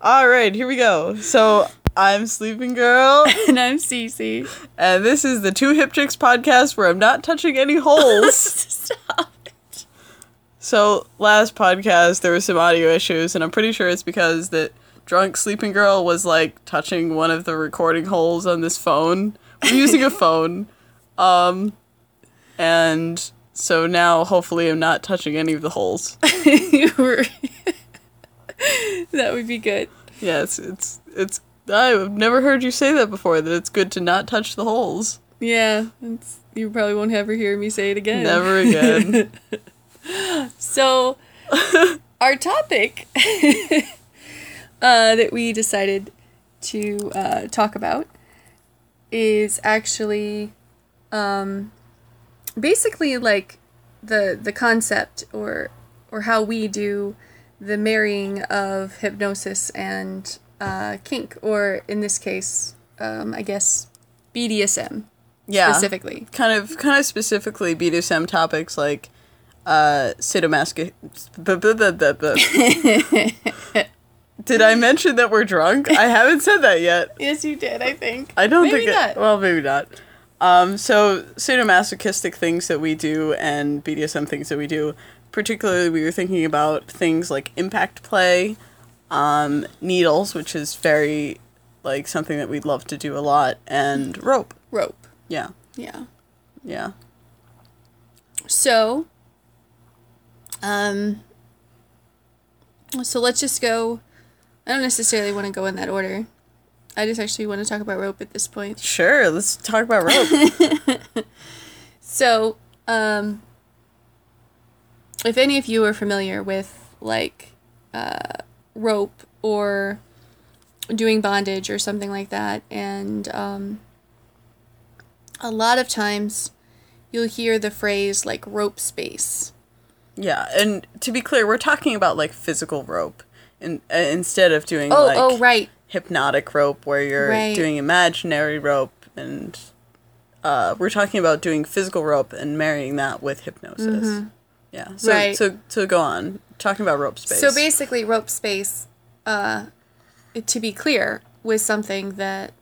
All right, here we go. So I'm Sleeping Girl, and I'm Cece. and this is the Two Hyp Chicks podcast where I'm not touching any holes. Stop. it. so last podcast there were some audio issues, and I'm pretty sure it's because that drunk Sleeping Girl was like touching one of the recording holes on this phone. We're using a phone, um, and so now hopefully I'm not touching any of the holes. You were- that would be good. Yes, it's it's. I've never heard you say that before. That it's good to not touch the holes. Yeah, it's, you probably won't ever hear me say it again. Never again. So, our topic uh, that we decided to uh, talk about is actually um, basically like the the concept or or how we do the marrying of hypnosis and uh, kink, or in this case, um, I guess BDSM yeah. specifically. Kind of, kind of specifically BDSM topics like uh, sadomasochism. Did I mention that we're drunk? I haven't said that yet. Yes, you did. I think. I don't Maybe think. not. It, well, maybe not. Um, so sadomasochistic things that we do and BDSM things that we do. Particularly, we were thinking about things like impact play, um, needles, which is very like something that we'd love to do a lot, and rope. Rope. Yeah, Yeah. yeah. So, um, so let's just go. I don't necessarily want to go in that order. I just actually want to talk about rope at this point. Sure, let's talk about rope. So, um, if any of you are familiar with like uh, rope or doing bondage or something like that, and um, a lot of times you'll hear the phrase like rope space. yeah, and to be clear, we're talking about like physical rope, in, uh, instead of doing Oh, like oh, right. hypnotic rope where you're Right. doing imaginary rope and uh, we're talking about doing physical rope and marrying that with hypnosis. Yeah. So Mm-hmm. Right. so so go on. Talking about rope space. So basically, rope space, uh, to be clear, was something that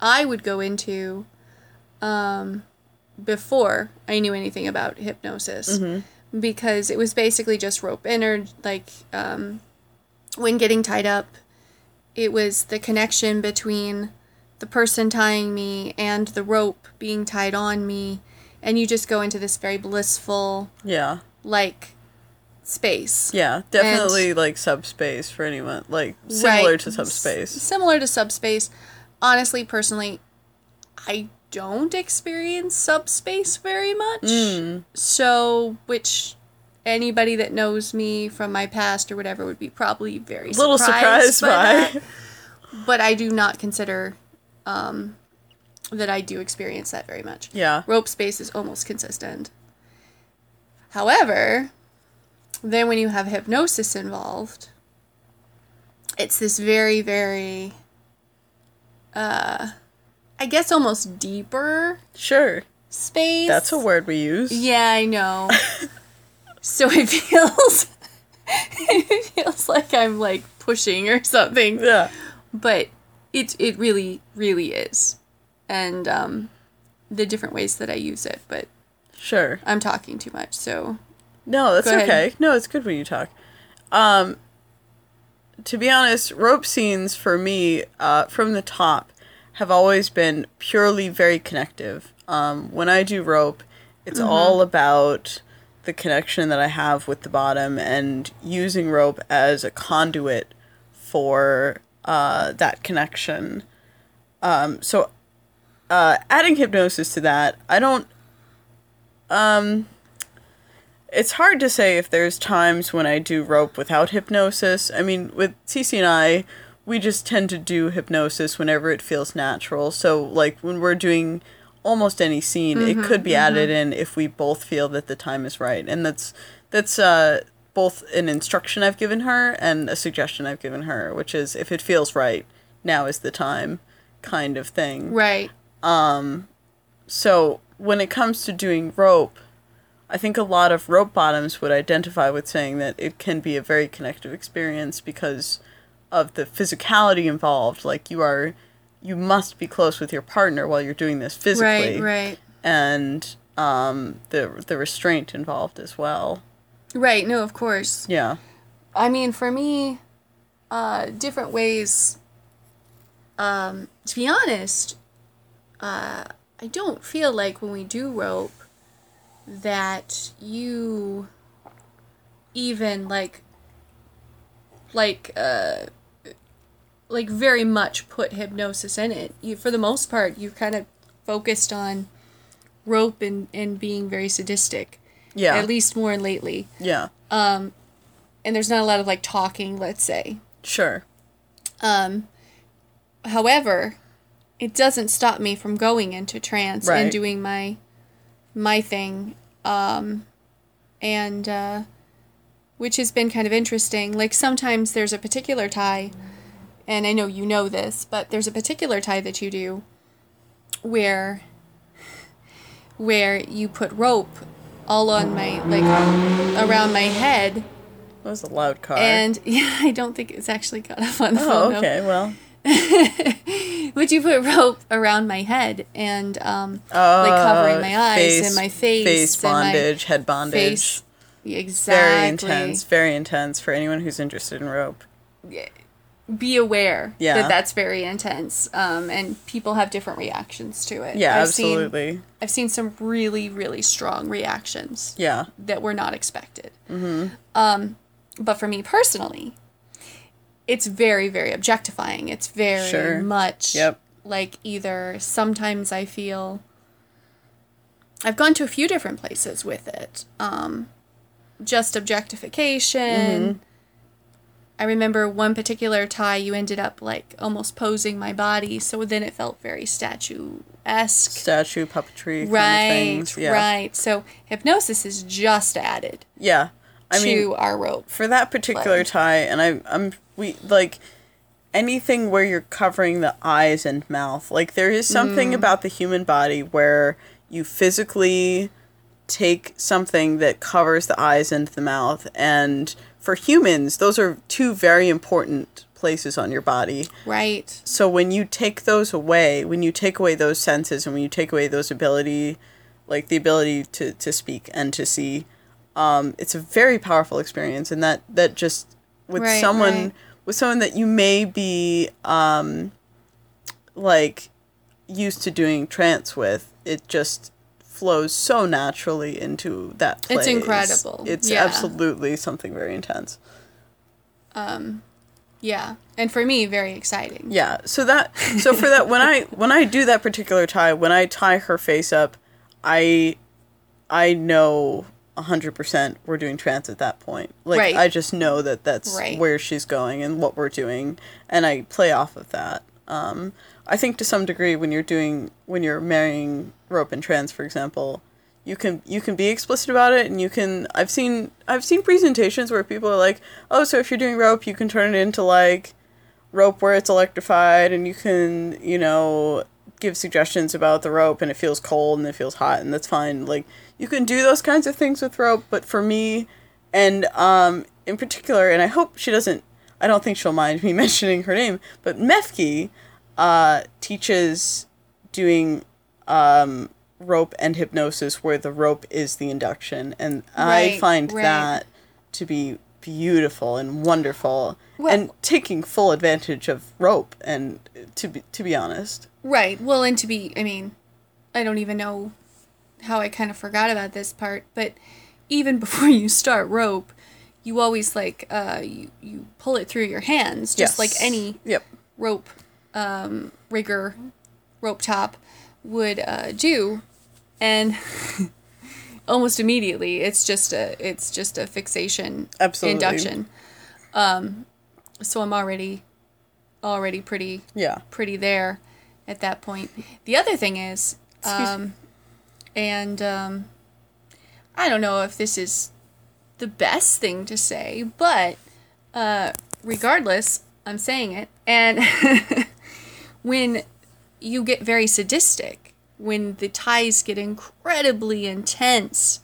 I would go into um, before I knew anything about hypnosis, because it was basically just rope inner, like um, when getting tied up, it was the connection between the person tying me and the rope being tied on me, and you just go into this very blissful, Yeah. Like space. Yeah. Definitely like subspace for anyone. Like similar Right. to subspace. Similar to subspace. Honestly, personally, I don't experience subspace very much. Mm. So, which anybody that knows me from my past or whatever would be probably very A little surprised, surprised by. by. But I do not consider um, that I do experience that very much. yeah. Rope space is almost consistent. However, then when you have hypnosis involved, it's this very, very, uh, I guess almost deeper Sure. space. That's a word we use. Yeah, I know. so it feels, it feels like I'm like pushing or something Yeah. but it it really really is and um the different ways that i use it but Sure. i'm talking too much so No, that's okay. No, it's good when you talk. Um, to be honest, rope scenes for me, uh, from the top, have always been purely very connective. Um, when I do rope, it's all about the connection that I have with the bottom and using rope as a conduit for uh, that connection. Um, so, uh, adding hypnosis to that, I don't. Um, it's hard to say if there's times when I do rope without hypnosis. I mean, with Cece and I, we just tend to do hypnosis whenever it feels natural. So, like when we're doing almost any scene, it could be added in if we both feel that the time is right, and that's that's uh, both an instruction I've given her and a suggestion I've given her, which is if it feels right, now is the time, kind of thing. right Um, So when it comes to doing rope, I think a lot of rope bottoms would identify with saying that it can be a very connective experience because of the physicality involved. Like you are, you must be close with your partner while you're doing this physically, Right, right. and um, the the restraint involved as well. Right, no, of course. Yeah. I mean, for me, uh, different ways. Um, to be honest, uh, I don't feel like when we do rope that you even like like uh like very much put hypnosis in it. You for the most part you kind of focused on rope and and being very sadistic. Yeah. At least more lately Yeah. Um and there's not a lot of like talking, let's say. Sure. Um, however, it doesn't stop me from going into trance Right. and doing my my thing, um, and uh, which has been kind of interesting. Like sometimes there's a particular tie, and I know you know this, but there's a particular tie that you do where where you put rope all on my like around my head That was a loud car. and yeah, I don't think it's actually got up on the oh, phone. okay. Well. Would you put rope around my head and um, like covering my eyes face, and my face, face bondage, head bondage. face? Very intense. Very intense for anyone who's interested in rope. Be aware Yeah. that that's very intense, um, and people have different reactions to it. Yeah, I've Seen, absolutely. I've seen some really, really strong reactions. Yeah. that were not expected. Mm-hmm. Um, but for me personally, it's very, very objectifying. It's very Sure. much Yep. like either sometimes I feel. I've gone to a few different places with it. Um, just objectification. Mm-hmm. I remember one particular tie, you ended up like almost posing my body, so then it felt very statue esque. Statue puppetry kind of Right, things. Yeah. right. So hypnosis is just added Yeah. I to mean, our rope. for that particular Play. tie, and I, I'm we like anything where you're covering the eyes and mouth. Like there is something Mm. about the human body where you physically take something that covers the eyes and the mouth, and for humans, those are two very important places on your body. Right. So when you take those away, when you take away those senses and when you take away those ability, like the ability to, to speak and to see, um, it's a very powerful experience. And that, that just with Right, someone right. with someone that you may be um, like used to doing trance with, it just flows so naturally into that place. It's incredible. It's Yeah. absolutely something very intense. Yeah. And for me, very exciting. Yeah. So that so for that when I when I do that particular tie, when I tie her face up, I I know hundred percent we're doing trance at that point. Like Right. I just know that that's Right. where she's going and what we're doing, and I play off of that. Um, I think to some degree when you're doing when you're marrying rope and trance, for example, you can you can be explicit about it and you can I've seen I've seen presentations where people are like, oh, so if you're doing rope, you can turn it into like rope where it's electrified and you can you know give suggestions about the rope and it feels cold and it feels hot and that's fine like you can do those kinds of things with rope but for me and um in particular and i hope she doesn't i don't think she'll mind me mentioning her name but mefki uh teaches doing um rope and hypnosis where the rope is the induction and i find right. that to be beautiful and wonderful Well- and taking full advantage of rope and to be to be honest Right. Well, and to be, I mean, I don't even know how I kind of forgot about this part, but even before you start rope, you always like, uh, you, you pull it through your hands, just Yes. like any yep rope um, rigger, rope top would uh, do, and almost immediately it's just a it's just a fixation Absolutely. induction. Um, so I'm already already pretty yeah pretty there at that point. The other thing is, Excuse um, and um, I don't know if this is the best thing to say, but uh, regardless, I'm saying it. And when you get very sadistic, when the ties get incredibly intense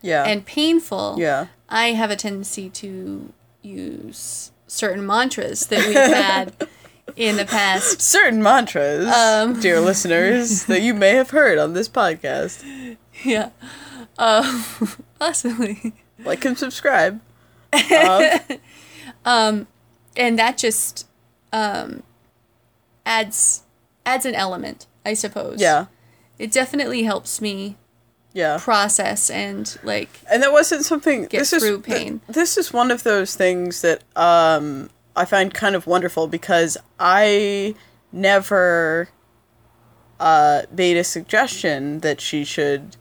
yeah and painful, yeah I have a tendency to use certain mantras that we've had in the past. Certain mantras, Um. dear listeners, that you may have heard on this podcast. Yeah. Um, possibly. Like and subscribe. Um, And that just um, adds adds an element, I suppose. yeah, It definitely helps me yeah. process and like And that wasn't something. Get this is through th- pain. this is one of those things that um, I find kind of wonderful because I never uh, made a suggestion that she should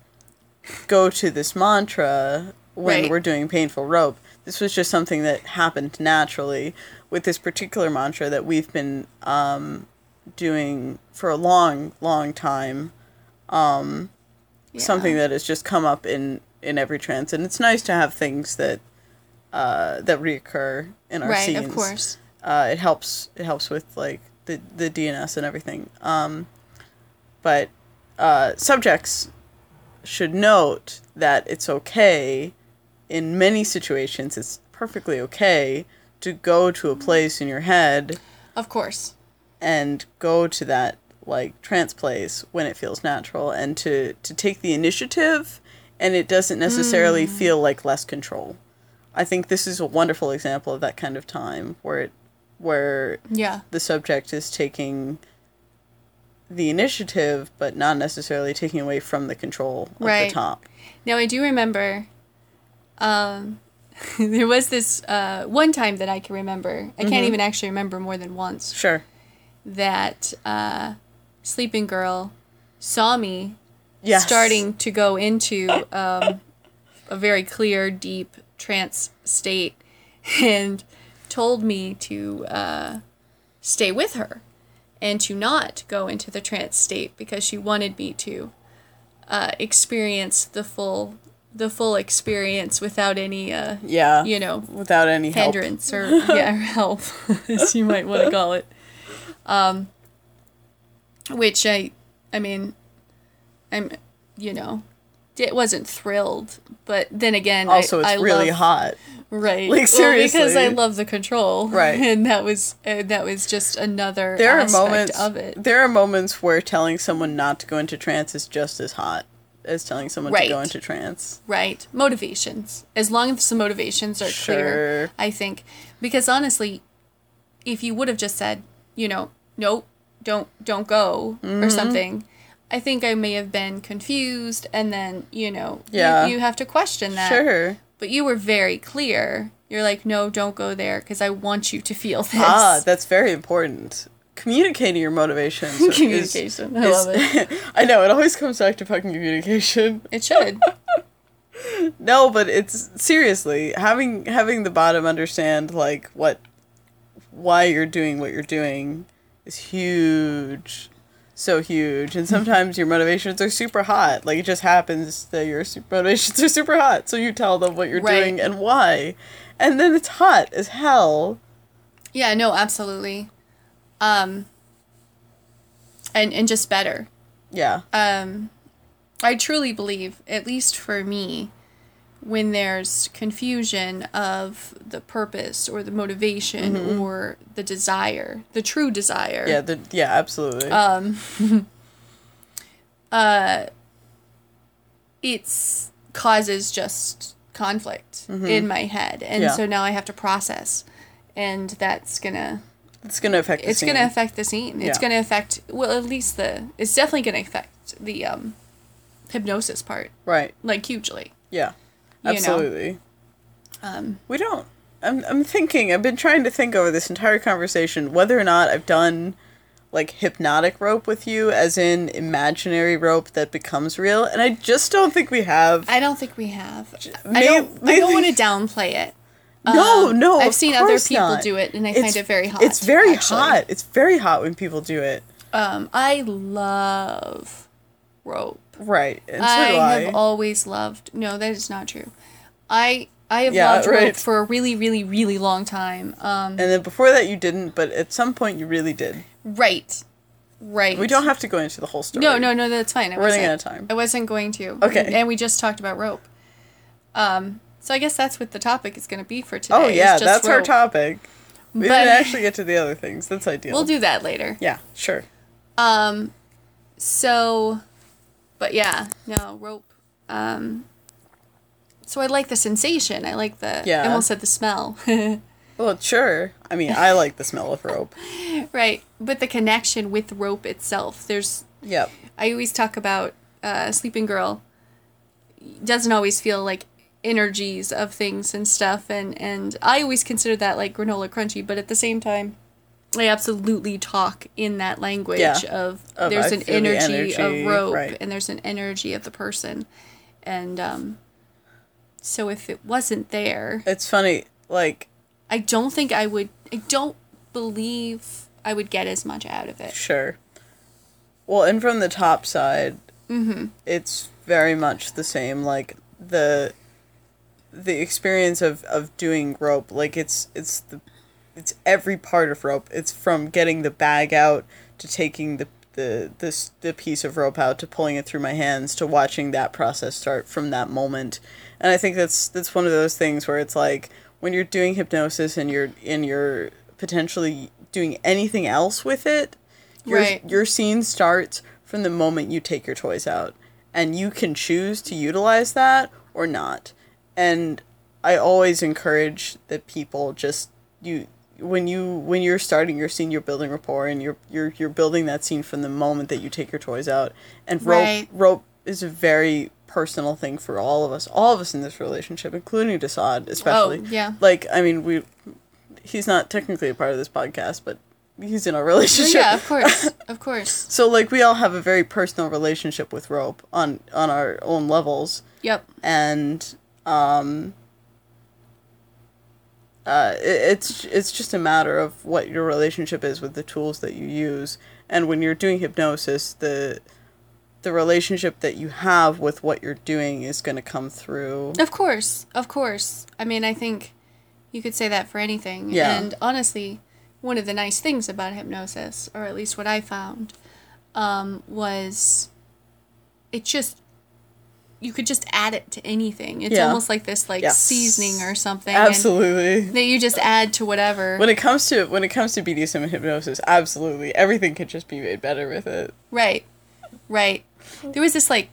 go to this mantra when Right. we're doing painful rope. This was just something that happened naturally with this particular mantra that we've been um, doing for a long, long time yeah. something that has just come up in in every trance and it's nice to have things that uh that reoccur in our right, scenes of course. uh it helps it helps with like the the dns and everything um but uh subjects should note that it's okay in many situations it's perfectly okay to go to a place in your head Of course. and go to that like trance place when it feels natural and to to take the initiative and it doesn't necessarily feel like less control i think this is a wonderful example of that kind of time where it where Yeah. the subject is taking the initiative but not necessarily taking away from the control of Right. the top Now I do remember um there was this uh one time that I can remember. I Mm-hmm. can't even actually remember more than once sure that uh sleeping girl saw me yes starting to go into um, a very clear, deep trance state and told me to uh, stay with her and to not go into the trance state because she wanted me to uh, experience the full the full experience without any uh, yeah. you know without any help. hindrance or yeah help as you might want to call it. Um which i i mean i'm you know it wasn't thrilled but then again also I, it's I really love, hot. Right. Like, Well, because i love the control. Right. and that was uh, that was just another there are moments of it. there are moments where telling someone not to go into trance is just as hot as telling someone to go into trance. Right. Motivations. As long as the motivations are clear i think. Because honestly if you would have just said you know nope don't don't go Mm-hmm. or something i think i may have been confused and then you know you- Yeah. you, have to question that. Sure. But you were very clear. You're like no don't go there because i want you to feel this. Ah that's very important. Communicating your motivations is- communication. I is- love it. I know it always comes back to fucking communication. It should. No but it's seriously having having the bottom understand like what why you're doing what you're doing is huge so huge and sometimes your motivations are super hot like it just happens that your motivations are super hot so you tell them what you're Right. doing and why and then it's hot as hell Yeah, no, absolutely. Um and and just better. yeah Um I truly believe, at least for me, when there's confusion of the purpose or the motivation or the desire, the true desire. yeah the, yeah absolutely Um it's causes just conflict in my head. And Yeah. so now I have to process and that's gonna it's gonna affect the it's scene. gonna affect the scene. It's Yeah. gonna affect well at least the it's definitely gonna affect the um hypnosis part right like hugely. yeah You know. absolutely Um We don't. I'm, I'm thinking, I've been trying to think over this entire conversation whether or not I've done like hypnotic rope with you, as in imaginary rope that becomes real, and I just don't think we have. I don't think we have. I don't I don't want to downplay it. no, Um, no. I've seen other people not. do it and I It's- find it very hot. It's very actually. hot. It's very hot when people do it. Um I love rope. Right, and so I do I. have always loved. No, that is not true. I I have Yeah, loved rope for a really really really long time. Um and then before that, you didn't, but at some point, you really did. right. Right. We don't have to go into the whole story. No, no, no, that's fine. I We're running out of time. I wasn't going to. Okay. And we just talked about rope. Um, so I guess that's what the topic is going to be for today. Oh yeah, just that's our topic. We But- didn't actually get to the other things. That's ideal. We'll do that later. Yeah, sure. Um, so, but yeah, no rope. Um, so I like the sensation. I like the. Yeah. I almost said the smell. Well, sure. I mean, I like the smell of rope. right, but the connection with rope itself. There's. Yep. I always talk about uh, sleeping girl. Doesn't always feel like energies of things and stuff, and and I always consider that like granola crunchy, but at the same time. I absolutely talk in that language Yeah. of, Of, there's I an feel the energy, energy, of rope right. and there's an energy of the person and um so if it wasn't there It's funny, like, i don't think i would i don't believe i would get as much out of it sure. Well, and from the top side, mm-hmm it's very much the same. Like the the experience of of doing rope, like it's it's the it's every part of rope. It's from getting the bag out to taking the the this the piece of rope out to pulling it through my hands to watching that process start from that moment. And I think that's that's one of those things where it's like when you're doing hypnosis and you're and you're potentially doing anything else with it, your Right. your scene starts from the moment you take your toys out and you can choose to utilize that or not. And I always encourage that people just you when you when you're starting your scene you're building rapport and you're you're you're building that scene from the moment that you take your toys out and rope Right. rope is a very personal thing for all of us all of us in this relationship including Desaad especially. Oh, yeah. like I mean we he's not technically a part of this podcast but he's in our relationship. Yeah of course of course. So like we all have a very personal relationship with rope on on our own levels. Yep. And um uh, it, it's it's just a matter of what your relationship is with the tools that you use. And when you're doing hypnosis the the relationship that you have with what you're doing is going to come through. Of course of course. I mean i think you could say that for anything. Yeah. and honestly one of the nice things about hypnosis or at least what i found um, was it just you could just add it to anything it's Yeah. almost like this like Yeah. seasoning or something absolutely that you just add to whatever when it comes to when it comes to BDSM and hypnosis absolutely everything could just be made better with it Right. Right. There was this like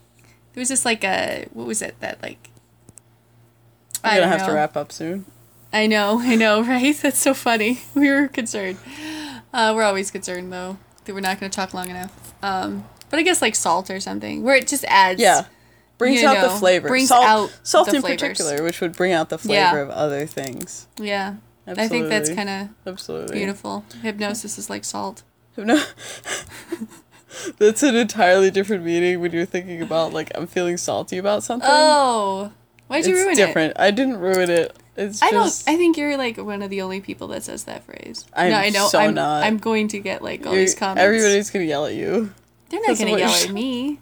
there was this like a what was it that like we're I going to don't have to wrap up soon I know, I know, right? That's so funny. We were concerned. Uh, we're always concerned though that we're not going to talk long enough. Um, but I guess like salt or something, where it just adds. Yeah. Brings out the flavor. brings salt, out salt in flavors. particular, which would bring out the flavor Yeah. of other things. Yeah. I think that's kind of Absolutely. beautiful. Hypnosis is like salt. No. that's an entirely different meaning when you're thinking about like I'm feeling salty about something. Oh, why'd you ruin it? it's ruin different. I didn't ruin it. It's it? I don't. I think you're like one of the only people that says that phrase. I'm no, I know. so I'm, not. I'm going to get like all you're- these comments. everybody's gonna yell at you. They're not gonna yell at me.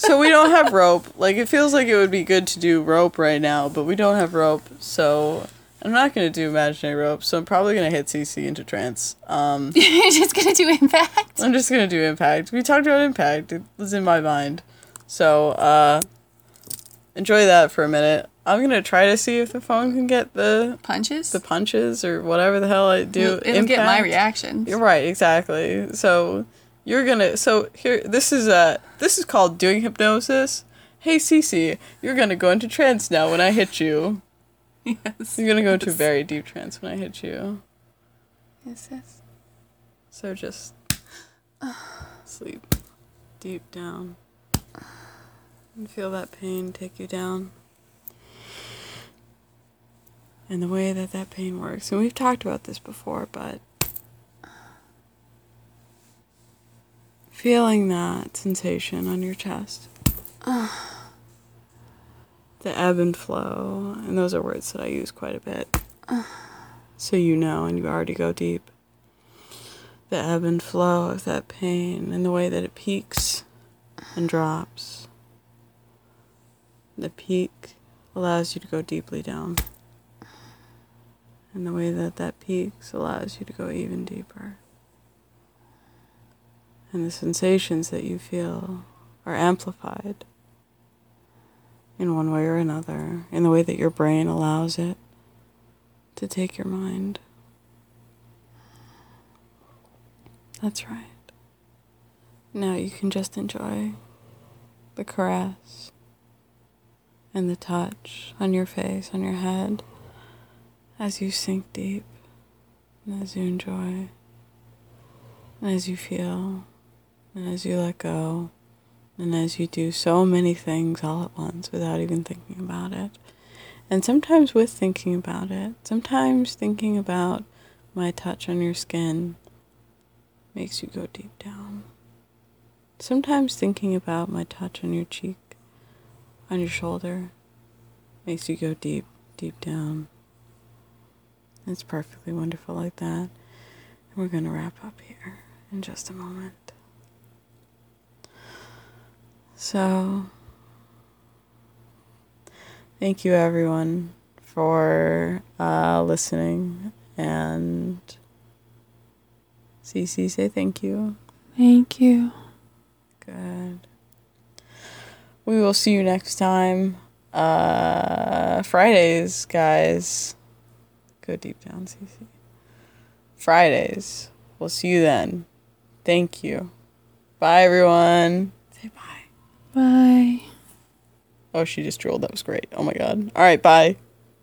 So we don't have rope. Like it feels like it would be good to do rope right now, but we don't have rope. So I'm not gonna do imaginary rope. So I'm probably gonna hit Cece into trance. Um. You're just gonna do impact. I'm just gonna do impact. We talked about impact. It was in my mind. So, uh enjoy that for a minute. I'm gonna try to see if the phone can get the Punches. the punches or whatever the hell I do. It'll, it'll get my reaction. You're right, exactly. So you're gonna so here this is uh this is called doing hypnosis. Hey Cece, you're gonna go into trance now when I hit you. Yes. You're gonna go into very deep trance when I hit you. Yes, yes. So just sleep deep down and feel that pain take you down. And the way that that pain works, and we've talked about this before, but feeling that sensation on your chest, the ebb and flow, and those are words that I use quite a bit. So you know, and you already go deep the ebb and flow of that pain and the way that it peaks and drops. The peak allows you to go deeply down. And the way that that peaks allows you to go even deeper. And the sensations that you feel are amplified in one way or another, in the way that your brain allows it to take your mind. That's right. Now you can just enjoy the caress and the touch on your face, on your head, as you sink deep, and as you enjoy, and as you feel, and as you let go, and as you do so many things all at once without even thinking about it. And sometimes with thinking about it, sometimes thinking about my touch on your skin makes you go deep down. Sometimes thinking about my touch on your cheek, on your shoulder, makes you go deep, deep down. It's perfectly wonderful like that. And we're going to wrap up here in just a moment. So, thank you everyone for uh, listening and Cece, say thank you. Thank you. Good. We will see you next time. Uh, Fridays, guys. Go deep down, Cece. Fridays. We'll see you then. Thank you. Bye, everyone. Say bye. Bye. Oh, she just drooled. That was great. Oh my god. All right, bye.